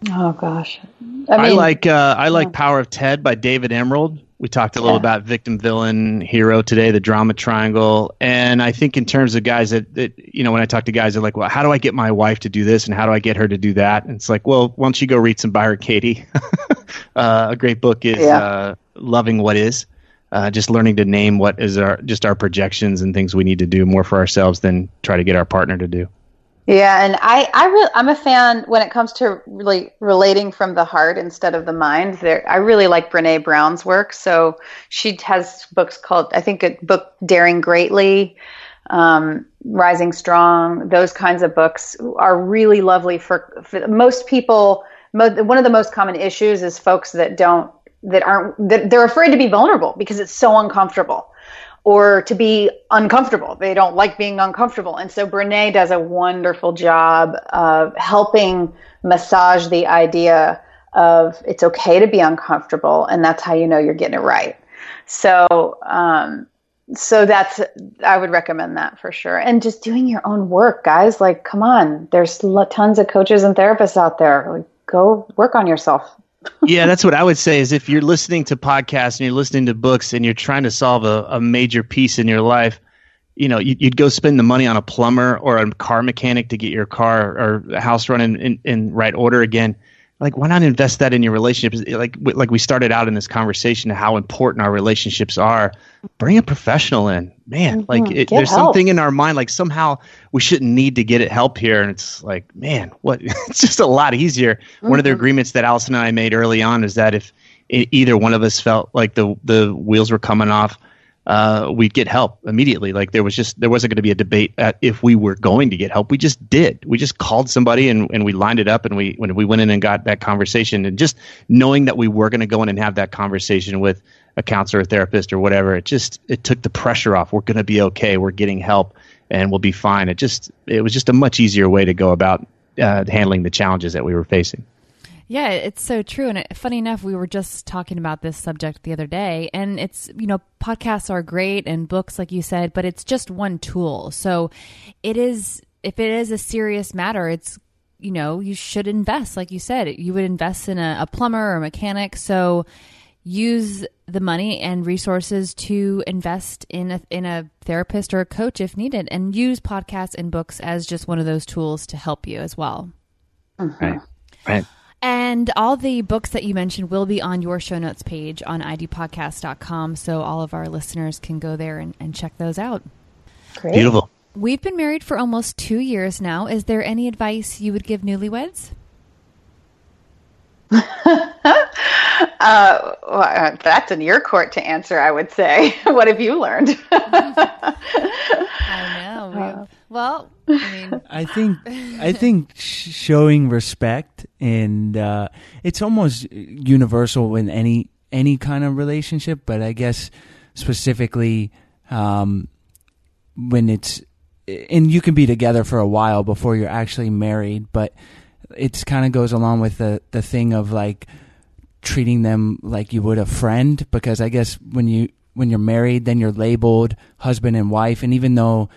Oh gosh, I, mean, I like uh, I like Power of Ted by David Emerald. We talked a little yeah. about victim, villain, hero today, the drama triangle, and I think in terms of guys that, that you know when I talk to guys, they're like, well, how do I get my wife to do this, and how do I get her to do that? And it's like, well, why don't you go read some Byron Katie? <laughs> uh, a great book is yeah. uh, Loving What Is uh, just learning to name what is our just our projections and things we need to do more for ourselves than try to get our partner to do. Yeah, and I I really I'm a fan when it comes to really relating from the heart instead of the mind. There, I really like Brene Brown's work. So she has books called I think a book Daring Greatly, um, Rising Strong. Those kinds of books are really lovely for, for most people. Mo- one of the most common issues is folks that don't that aren't that they're afraid to be vulnerable because it's so uncomfortable or to be uncomfortable. They don't like being uncomfortable. And so Brene does a wonderful job of helping massage the idea of it's okay to be uncomfortable and that's how you know you're getting it right. So um so that's I would recommend that for sure. And just doing your own work, guys. Like come on, there's tons of coaches and therapists out there. Like go work on yourself yeah, that's what I would say is if you're listening to podcasts and you're listening to books and you're trying to solve a, a major piece in your life, you know, you'd, you'd, go spend the money on a plumber or a car mechanic to get your car or house running in, in right order again like why not invest that in your relationships like like we started out in this conversation how important our relationships are bring a professional in man mm-hmm. like it, there's help. something in our mind like somehow we shouldn't need to get it help here and it's like man what <laughs> it's just a lot easier mm-hmm. one of the mm-hmm. agreements that alyson and i made early on is that if either one of us felt like the the wheels were coming off uh, we'd get help immediately. Like there was just there wasn't going to be a debate if we were going to get help. We just did. We just called somebody and, and we lined it up and we when we went in and got that conversation and just knowing that we were going to go in and have that conversation with a counselor, a therapist, or whatever. It just it took the pressure off. We're going to be okay. We're getting help and we'll be fine. It just it was just a much easier way to go about uh, handling the challenges that we were facing. Yeah, it's so true. And it, funny enough, we were just talking about this subject the other day. And it's, you know, podcasts are great and books, like you said, but it's just one tool. So it is, if it is a serious matter, it's, you know, you should invest. Like you said, you would invest in a, a plumber or a mechanic. So use the money and resources to invest in a, in a therapist or a coach if needed and use podcasts and books as just one of those tools to help you as well. Right. Right. And And all the books that you mentioned will be on your show notes page on idopodcast.com. So all of our listeners can go there and, and check those out. Great. Beautiful. We've been married for almost two years now. Is there any advice you would give newlyweds? <laughs> Uh, well, uh, that's in your court to answer, I would say. <laughs> what have you learned? <laughs> I know. We- well, I mean, <laughs> I think I think showing respect and uh, it's almost universal in any any kind of relationship, but I guess specifically um, when it's and you can be together for a while before you're actually married, but it's kind of goes along with the the thing of like treating them like you would a friend because I guess when you when you're married then you're labeled husband and wife and even though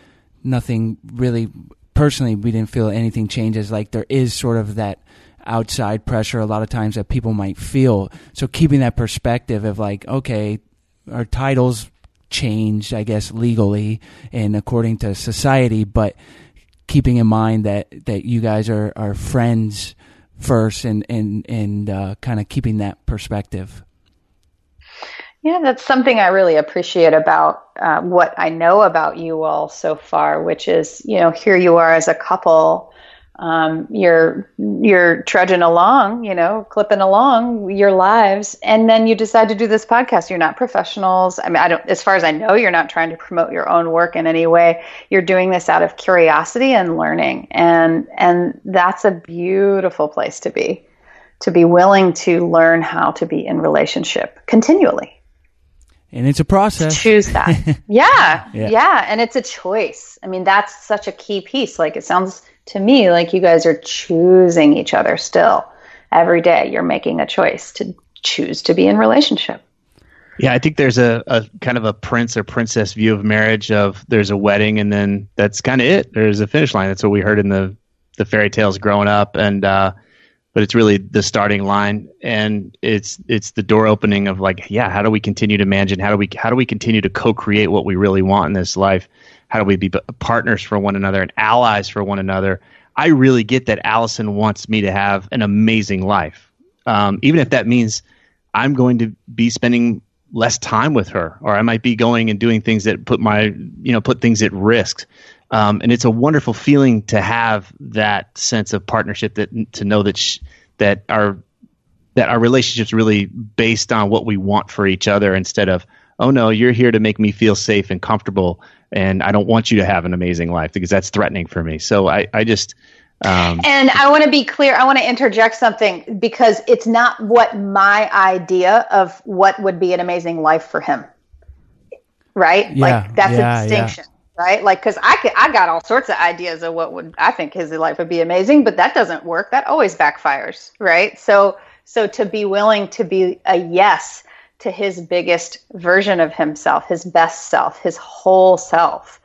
nothing really personally we didn't feel anything changes. Like there is sort of that outside pressure a lot of times that people might feel. So keeping that perspective of like okay our titles changed i guess legally and according to society but keeping in mind that that you guys are are friends first and and and uh, kind of keeping that perspective Yeah, that's something I really appreciate about uh, what I know about you all so far, which is, you know, here you are as a couple. Um, you're you're trudging along, you know, clipping along your lives, and then you decide to do this podcast. You're not professionals. I mean, I don't. As far as I know, you're not trying to promote your own work in any way. You're doing this out of curiosity and learning, and and that's a beautiful place to be. To be willing to learn how to be in relationship continually and it's a process choose that. <laughs> yeah, Yeah. yeah, and it's a choice. I mean, that's such a key piece. Like it sounds to me like you guys are choosing each other still every day. You're making a choice to choose to be in relationship. Yeah, I think there's a, a kind of a prince or princess view of marriage of there's a wedding and then that's kind of it. There's a finish line. That's what we heard in the the fairy tales growing up and uh but it's really the starting line and it's it's the door opening of like yeah, how do we continue to manage and how do we how do we continue to co-create what we really want in this life? How do we be partners for one another and allies for one another? I really get that Alyson wants me to have an amazing life. Um, even if that means I'm going to be spending less time with her, or I might be going and doing things that put my, you know, put things at risk. Um, and it's a wonderful feeling to have that sense of partnership that to know that sh- that our that our relationship's really based on what we want for each other instead of oh no you're here to make me feel safe and comfortable and I don't want you to have an amazing life because that's threatening for me. So I I just um, And I want to be clear. I want to interject something because it's not what my idea of what would be an amazing life for him. Right? Yeah, like that's yeah, a distinction. Right? Like cuz I could, I got all sorts of ideas of what would I think his life would be amazing, but that doesn't work. That always backfires, right? So so to be willing to be a yes to his biggest version of himself, his best self, his whole self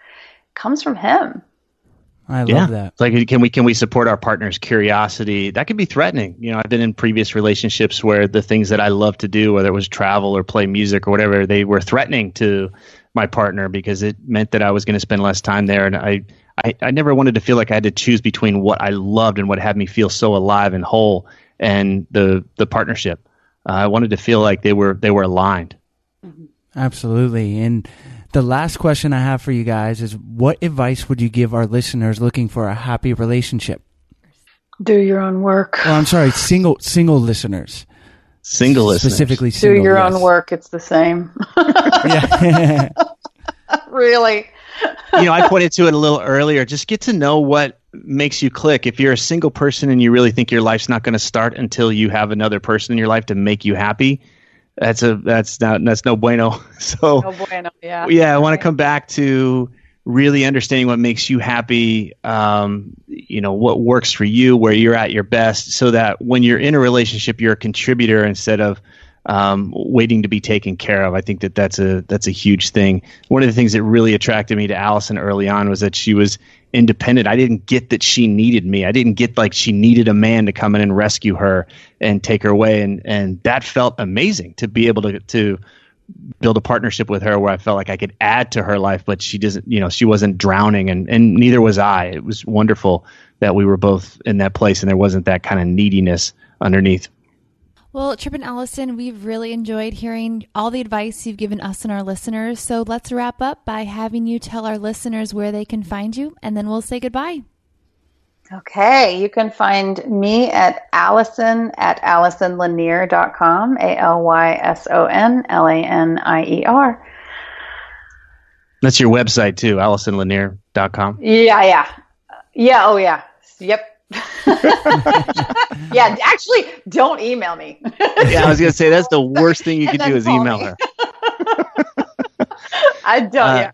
comes from him. i love yeah. that It's Like, can we can we support our partner's curiosity? That could be threatening. You know, I've been in previous relationships where the things that I love to do, whether it was travel or play music or whatever, they were threatening to my partner because it meant that I was going to spend less time there, and I, I I never wanted to feel like I had to choose between what I loved and what had me feel so alive and whole, and the the partnership. Uh, I wanted to feel like they were they were aligned. Absolutely. And the last question I have for you guys is what advice would you give our listeners looking for a happy relationship? Do your own work. Oh, I'm sorry, single single listeners. Single listeners. Specifically Do your yes. own work. It's the same. <laughs> Yeah. <laughs> really. you know, I pointed to it a little earlier. Just get to know what makes you click. If you're a single person and you really think your life's not going to start until you have another person in your life to make you happy, that's a that's not that's no bueno. <laughs> So boy, no, yeah. yeah, I want to come back to really understanding what makes you happy. Um, you know, what works for you, where you're at your best, so that when you're in a relationship, you're a contributor instead of um, waiting to be taken care of. I think that that's a that's a huge thing. One of the things that really attracted me to Alyson early on was that she was independent. I didn't get that she needed me. I didn't get like she needed a man to come in and rescue her and take her away, and and that felt amazing to be able to to build a partnership with her where I felt like I could add to her life, but she doesn't, you know, she wasn't drowning and, and neither was I. It was wonderful that we were both in that place and there wasn't that kind of neediness underneath Well, Tripp and Alyson, we've really enjoyed hearing all the advice you've given us and our listeners. So let's wrap up by having you tell our listeners where they can find you, and then we'll say goodbye. Okay, you can find me at Alyson at AlysonLanier.com, A L Y S O N L A N I E R. That's your website too, AlysonLanier.com. Yeah, yeah. Yeah, oh yeah. Yep. <laughs> yeah, actually, don't email me. <laughs> yeah, I was gonna say that's the worst thing you <laughs> could do is email me. her. I don't. Uh, yeah,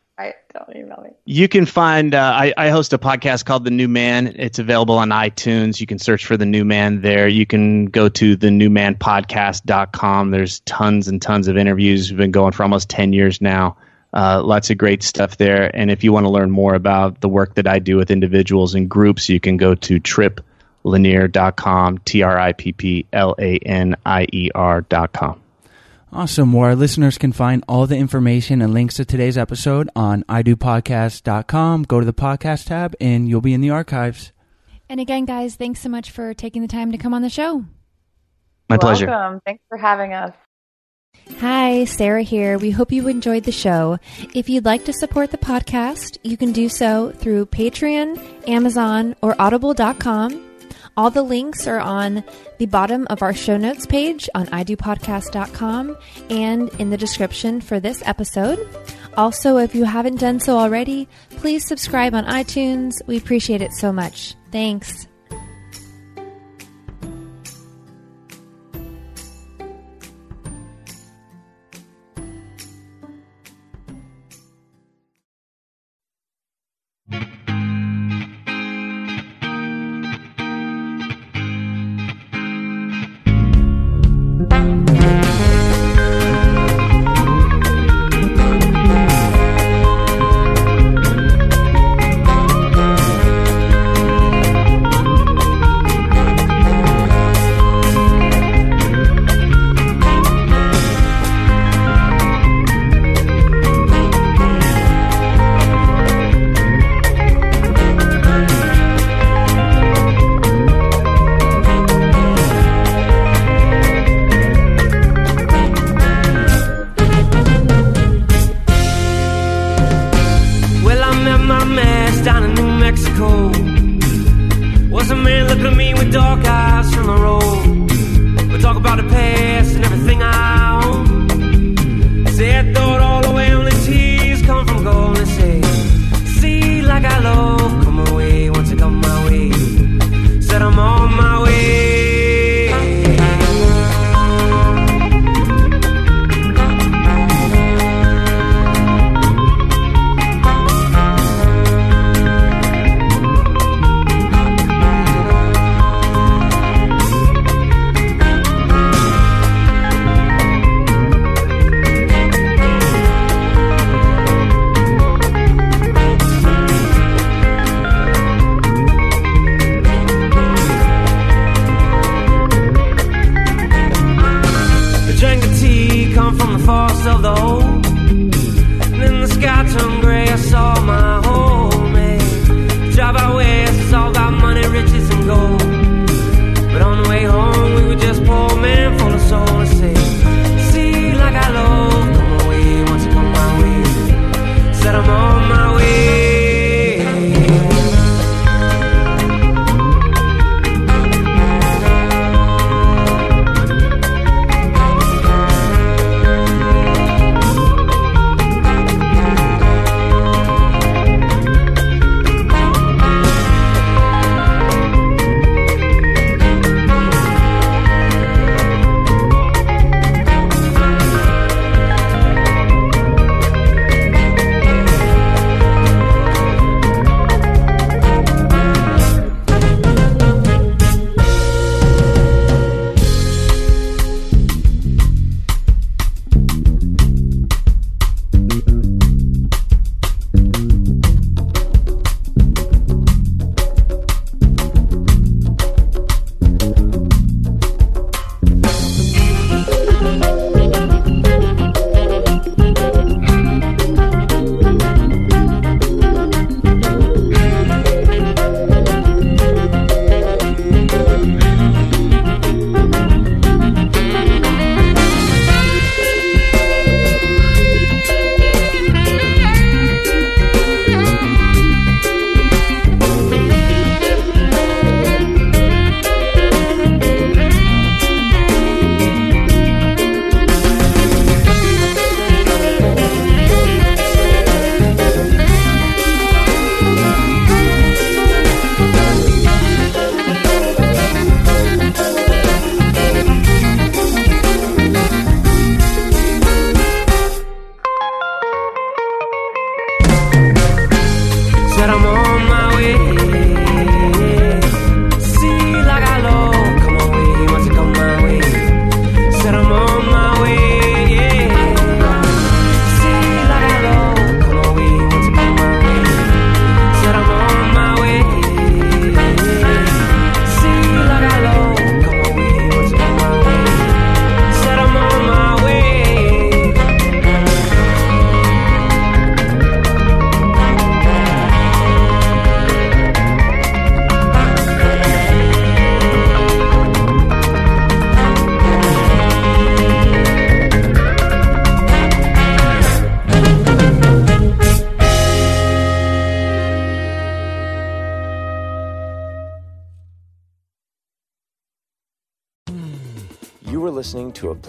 don't email me. You can find. Uh, I, I host a podcast called The New Man. It's available on iTunes. You can search for The New Man there. You can go to the newmanpodcast.com. There's tons and tons of interviews. We've been going for almost ten years now. Uh, lots of great stuff there. And if you want to learn more about the work that I do with individuals and groups, you can go to tripplanier.com, T R I P P L A N I E R.com. Awesome. Where our listeners can find all the information and links to today's episode on idopodcast.com. Go to the podcast tab and you'll be in the archives. And again, guys, thanks so much for taking the time to come on the show. My pleasure. Welcome. Thanks for having us. Hi, Sarah here. We hope you enjoyed the show. If you'd like to support the podcast, you can do so through Patreon, Amazon, or audible.com. All the links are on the bottom of our show notes page on idopodcast.com and in the description for this episode. Also, if you haven't done so already, please subscribe on iTunes. We appreciate it so much. Thanks.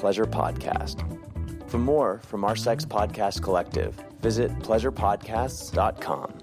Pleasure Podcast. For more from our Sex Podcast Collective, visit pleasurepodcasts.com.